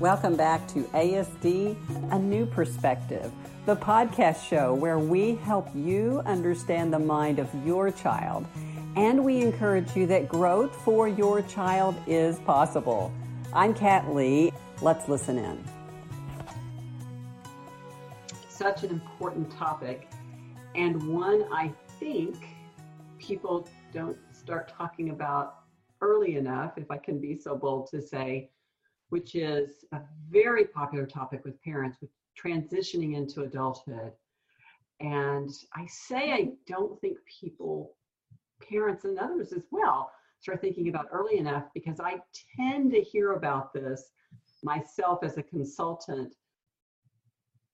Welcome back to ASD A New Perspective, the podcast show where we help you understand the mind of your child and we encourage you that growth for your child is possible. I'm Kat Lee. Let's listen in. Such an important topic, and one I think people don't start talking about early enough, if I can be so bold to say, which is a very popular topic with parents with transitioning into adulthood. And I say I don't think people, parents and others as well, start thinking about early enough because I tend to hear about this myself as a consultant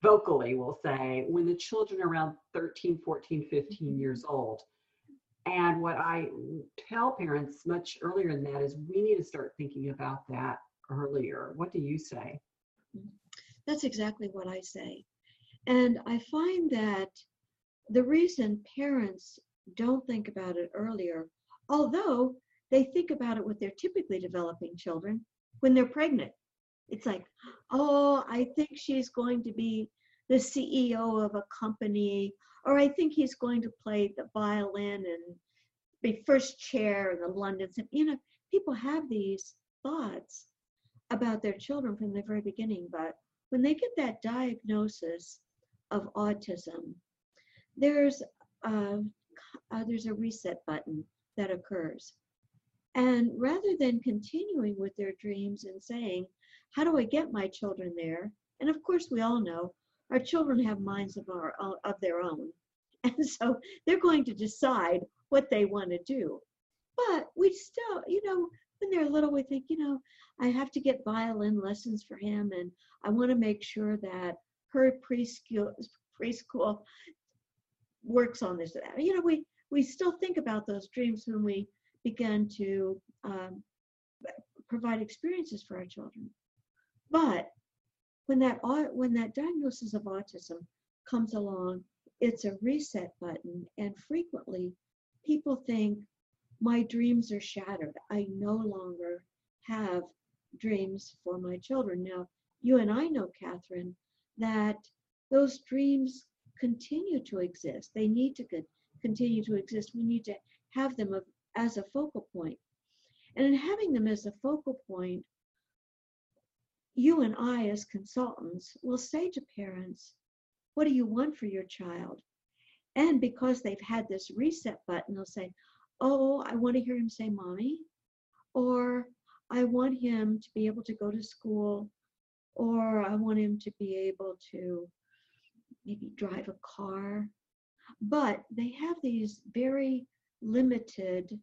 vocally will say when the children are around 13 14 15 mm-hmm. years old. And what I tell parents much earlier than that is we need to start thinking about that earlier. What do you say? That's exactly what I say. And I find that the reason parents don't think about it earlier, although they think about it with their typically developing children when they're pregnant. It's like, oh, I think she's going to be the CEO of a company or I think he's going to play the violin and be first chair in the London. And, you know, people have these thoughts about their children from the very beginning, but when they get that diagnosis of autism, there's a, uh, there's a reset button that occurs. And rather than continuing with their dreams and saying, how do I get my children there? And of course, we all know our children have minds of, our, of their own. And so they're going to decide what they want to do. But we still, you know, when they're little, we think, you know, I have to get violin lessons for him, and I want to make sure that her preschool preschool works on this. You know, we we still think about those dreams when we begin to um, provide experiences for our children. But when that when that diagnosis of autism comes along, it's a reset button, and frequently people think my dreams are shattered. I no longer have dreams for my children. Now, you and I know, Catherine, that those dreams continue to exist. They need to continue to exist. We need to have them as a focal point. And in having them as a focal point, you and I, as consultants, will say to parents, What do you want for your child? And because they've had this reset button, they'll say, Oh, I want to hear him say mommy, or I want him to be able to go to school, or I want him to be able to maybe drive a car. But they have these very limited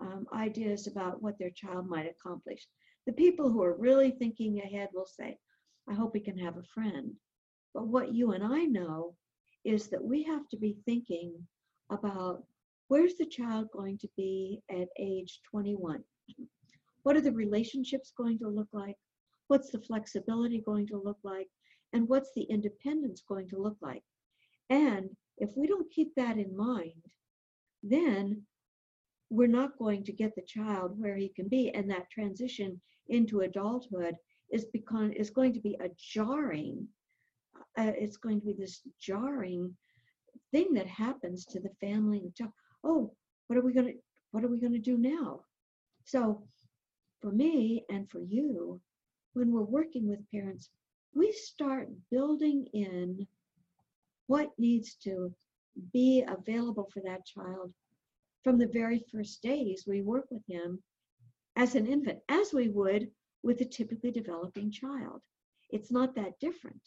um, ideas about what their child might accomplish. The people who are really thinking ahead will say, I hope he can have a friend. But what you and I know is that we have to be thinking about where's the child going to be at age 21? What are the relationships going to look like? What's the flexibility going to look like? And what's the independence going to look like? And if we don't keep that in mind, then we're not going to get the child where he can be. And that transition into adulthood is, become, is going to be a jarring uh, it's going to be this jarring thing that happens to the family and child. Oh, what are we going to what are we going to do now? So, for me and for you, when we're working with parents, we start building in what needs to be available for that child from the very first days we work with him as an infant, as we would with a typically developing child. It's not that different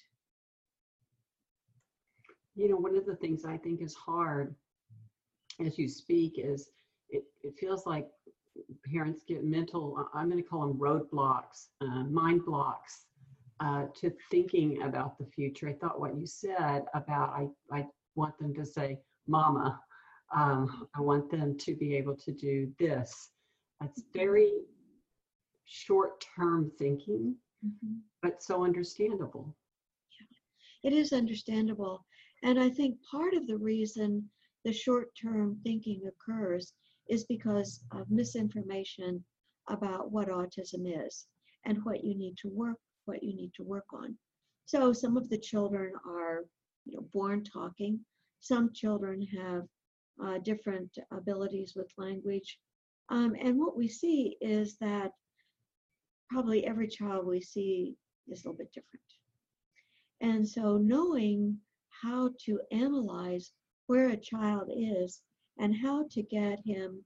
you know, one of the things I think is hard as you speak is it, it feels like parents get mental, I'm going to call them roadblocks, uh, mind blocks uh, to thinking about the future. I thought what you said about I, I want them to say, Mama, um, I want them to be able to do this. That's very short term thinking, mm-hmm. but so understandable. Yeah. It is understandable. And I think part of the reason the short term thinking occurs is because of misinformation about what autism is and what you need to work what you need to work on. So some of the children are, you know, born talking. Some children have uh, different abilities with language. Um, and what we see is that probably every child we see is a little bit different. And so knowing how to analyze where a child is and how to get him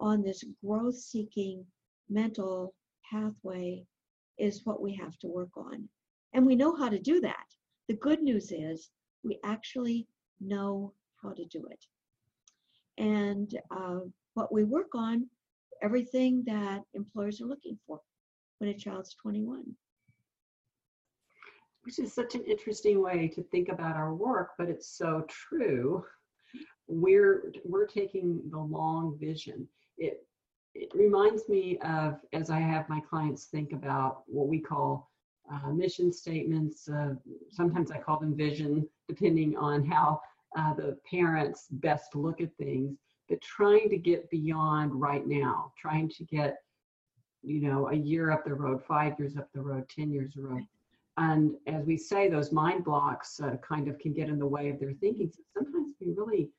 on this growth seeking mental pathway is what we have to work on. And we know how to do that. The good news is we actually know how to do it. And uh, what we work on, everything that employers are looking for when a child's 21. Which is such an interesting way to think about our work, but it's so true. We're we're taking the long vision. It it reminds me of as I have my clients think about what we call uh, mission statements. Uh, sometimes I call them vision, depending on how uh, the parents best look at things. But trying to get beyond right now, trying to get, you know, a year up the road, five years up the road, 10 years the road. And as we say, those mind blocks uh, kind of can get in the way of their thinking. So sometimes we really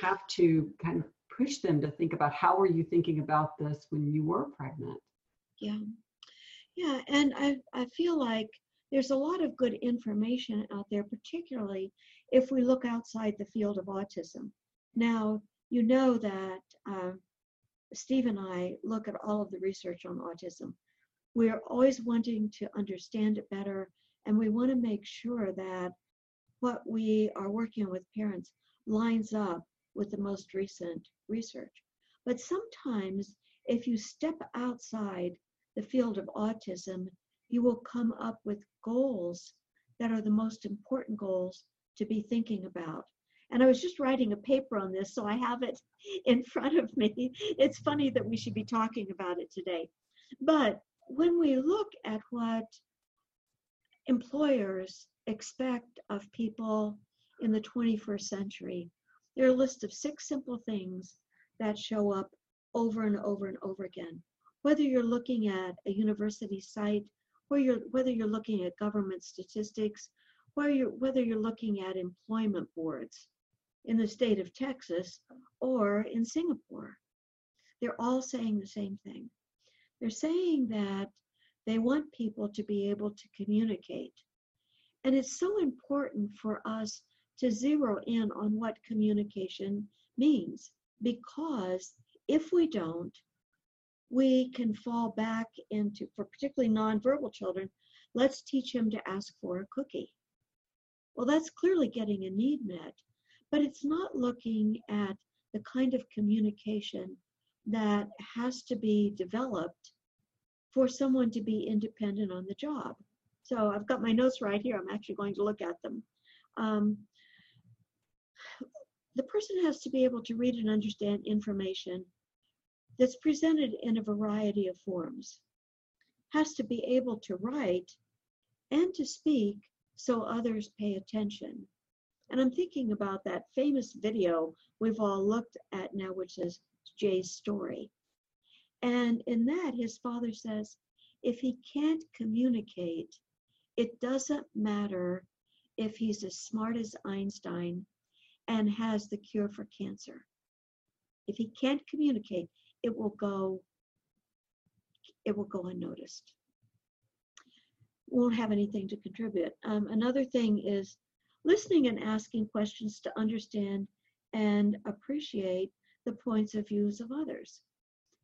have to kind of push them to think about how were you thinking about this when you were pregnant? Yeah. Yeah, and I, I feel like there's a lot of good information out there, particularly if we look outside the field of autism. Now, you know that uh, Steve and I look at all of the research on autism. We're always wanting to understand it better, and we want to make sure that what we are working with parents lines up with the most recent research. But sometimes, if you step outside the field of autism, you will come up with goals that are the most important goals to be thinking about. And I was just writing a paper on this, so I have it in front of me. It's funny that we should be talking about it today. But when we look at what employers expect of people in the 21st century, there are a list of six simple things that show up over and over and over again whether you're looking at a university site, or you're, whether you're looking at government statistics, whether you're, whether you're looking at employment boards in the state of Texas or in Singapore. They're all saying the same thing. They're saying that they want people to be able to communicate. And it's so important for us to zero in on what communication means because if we don't, we can fall back into, for particularly nonverbal children, let's teach him to ask for a cookie. Well, that's clearly getting a need met, but it's not looking at the kind of communication that has to be developed for someone to be independent on the job. So I've got my notes right here. I'm actually going to look at them. Um, the person has to be able to read and understand information that's presented in a variety of forms, has to be able to write and to speak so others pay attention. And I'm thinking about that famous video we've all looked at now, which is Jay's story. And in that, his father says, if he can't communicate, it doesn't matter if he's as smart as Einstein and has the cure for cancer. If he can't communicate, it will go it will go unnoticed. Won't have anything to contribute. Um, another thing is listening and asking questions to understand and appreciate the points of views of others.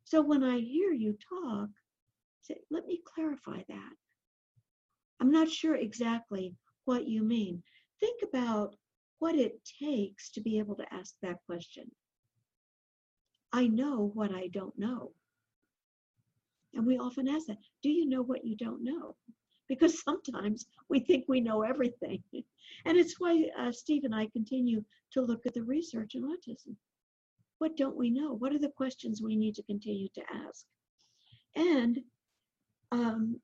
So when I hear you talk, say, let me clarify that. I'm not sure exactly what you mean. Think about what it takes to be able to ask that question. I know what I don't know. And we often ask that, do you know what you don't know? Because sometimes we think we know everything. And it's why uh, Steve and I continue to look at the research in autism. What don't we know? What are the questions we need to continue to ask? And um,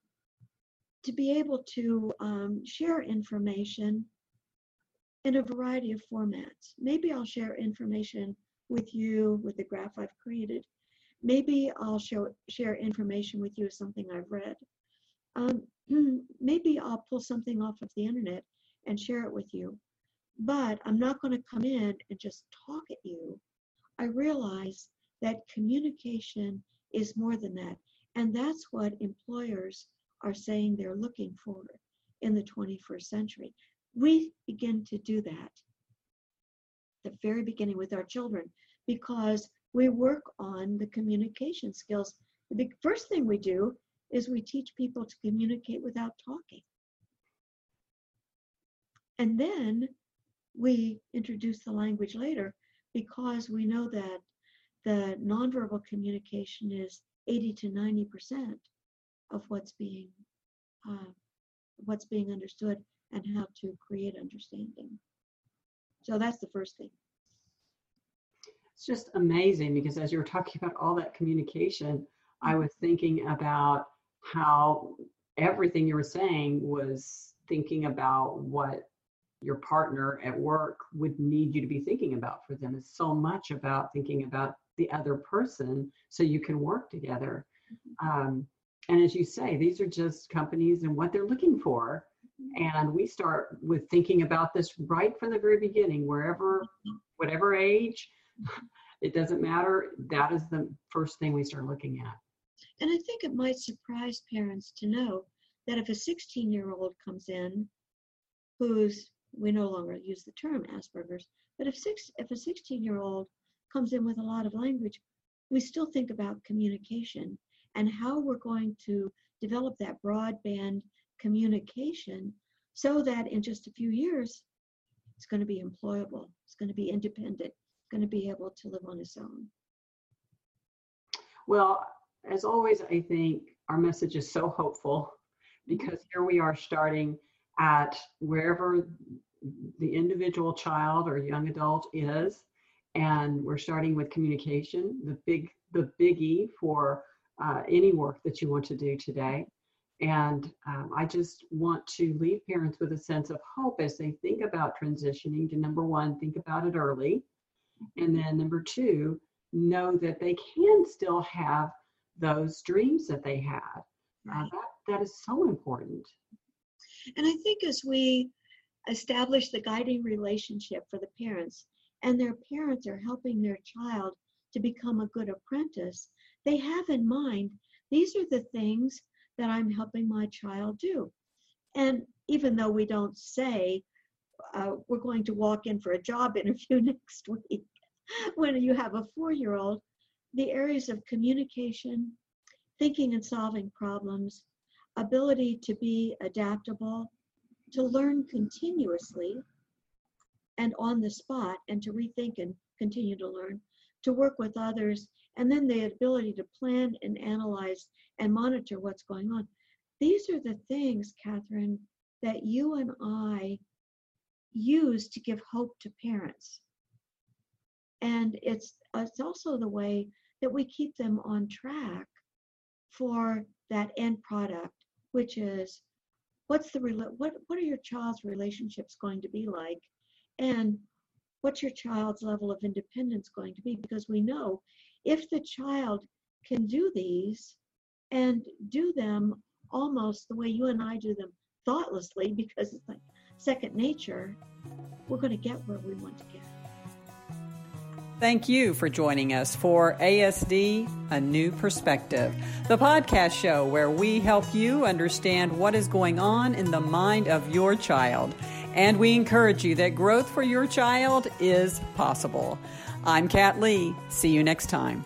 to be able to um, share information in a variety of formats. Maybe I'll share information with you with the graph I've created. Maybe I'll show, share information with you of something I've read. Um, maybe I'll pull something off of the internet and share it with you, but I'm not going to come in and just talk at you. I realize that communication is more than that. And that's what employers are saying they're looking for in the 21st century. We begin to do that the very beginning with our children because we work on the communication skills. The big, first thing we do is we teach people to communicate without talking. And then we introduce the language later because we know that the nonverbal communication is 80 to 90 percent of what's being uh, what's being understood and how to create understanding. So that's the first thing. It's just amazing because as you were talking about all that communication, I was thinking about how everything you were saying was thinking about what your partner at work would need you to be thinking about for them. It's so much about thinking about the other person so you can work together. Um, and as you say, these are just companies and what they're looking for. And we start with thinking about this right from the very beginning, wherever, whatever age, it doesn't matter. That is the first thing we start looking at. And I think it might surprise parents to know that if a 16 year old comes in who's, we no longer use the term Asperger's, but if, six, if a 16 year old comes in with a lot of language, we still think about communication and how we're going to develop that broadband communication so that in just a few years, it's going to be employable, it's going to be independent, it's going to be able to live on its own. Well, as always, I think our message is so hopeful because here we are starting at wherever the individual child or young adult is and we're starting with communication the big the biggie for uh, any work that you want to do today and um, i just want to leave parents with a sense of hope as they think about transitioning to number one think about it early. And then number two know that they can still have those dreams that they had. Uh, that, that is so important. And i think as we establish the guiding relationship for the parents and their parents are helping their child to become a good apprentice, they have in mind these are the things that I'm helping my child do. And even though we don't say uh, we're going to walk in for a job interview next week, when you have a four year old, the areas of communication, thinking and solving problems, ability to be adaptable, to learn continuously, and on the spot and to rethink and continue to learn, to work with others, and then the ability to plan and analyze and monitor what's going on. These are the things, Catherine, that you and I use to give hope to parents. And it's it's also the way that we keep them on track for that end product, which is what's the what what are your child's relationships going to be like and what's your child's level of independence going to be because we know if the child can do these and do them almost the way you and I do them thoughtlessly because it's like second nature we're going to get where we want to get. Thank you for joining us for ASD A New Perspective, the podcast show where we help you understand what is going on in the mind of your child and we encourage you that growth for your child is possible. I'm Kat Lee. See you next time.